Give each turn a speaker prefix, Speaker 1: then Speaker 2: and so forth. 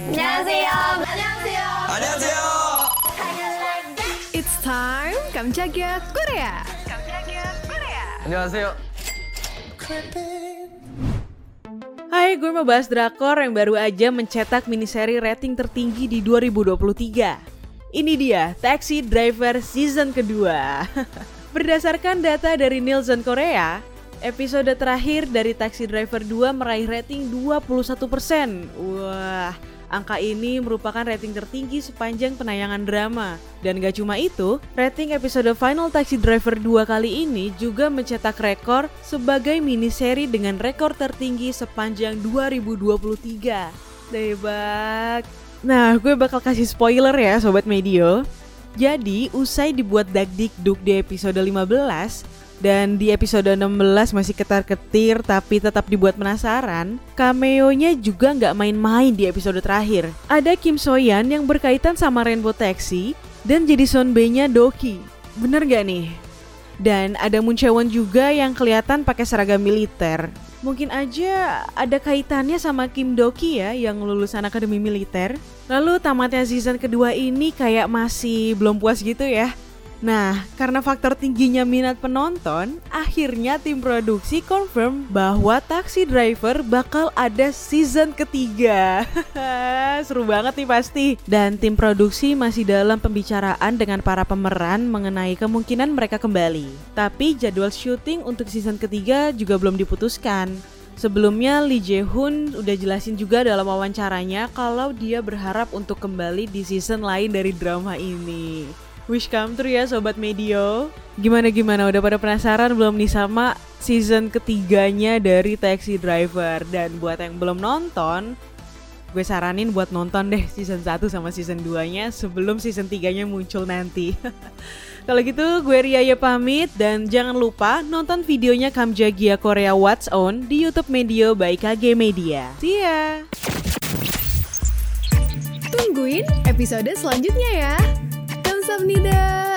Speaker 1: 안녕하세요. 안녕하세요.
Speaker 2: 안녕하세요.
Speaker 3: It's time 깜짝이야 Korea.
Speaker 2: 안녕하세요.
Speaker 4: Hai, gue mau bahas drakor yang baru aja mencetak miniseri rating tertinggi di 2023. Ini dia, Taxi Driver season kedua. Berdasarkan data dari Nielsen Korea, episode terakhir dari Taxi Driver 2 meraih rating 21%. Wah, angka ini merupakan rating tertinggi sepanjang penayangan drama. Dan gak cuma itu, rating episode final Taxi Driver 2 kali ini juga mencetak rekor sebagai miniseri dengan rekor tertinggi sepanjang 2023. Hebat. Nah, gue bakal kasih spoiler ya Sobat Medio. Jadi, usai dibuat Dagdikduk di episode 15, dan di episode 16 masih ketar-ketir tapi tetap dibuat penasaran, cameo-nya juga nggak main-main di episode terakhir. Ada Kim Soyan yang berkaitan sama Rainbow Taxi dan jadi Son B-nya Doki. Bener gak nih? Dan ada Moon juga yang kelihatan pakai seragam militer. Mungkin aja ada kaitannya sama Kim Doki ya yang lulusan akademi militer. Lalu tamatnya season kedua ini kayak masih belum puas gitu ya. Nah, karena faktor tingginya minat penonton, akhirnya tim produksi confirm bahwa Taxi Driver bakal ada season ketiga. Seru banget nih pasti. Dan tim produksi masih dalam pembicaraan dengan para pemeran mengenai kemungkinan mereka kembali. Tapi jadwal syuting untuk season ketiga juga belum diputuskan. Sebelumnya Lee Jae Hoon udah jelasin juga dalam wawancaranya kalau dia berharap untuk kembali di season lain dari drama ini. Wish come true ya Sobat Medio. Gimana gimana? Udah pada penasaran belum nih sama season ketiganya dari Taxi Driver? Dan buat yang belum nonton Gue saranin buat nonton deh season 1 sama season 2 nya sebelum season 3 nya muncul nanti. Kalau gitu gue Ria pamit dan jangan lupa nonton videonya Kamjagia Korea What's On di Youtube Medio by KG Media. See ya!
Speaker 3: Tungguin episode selanjutnya ya. Love me, Nida.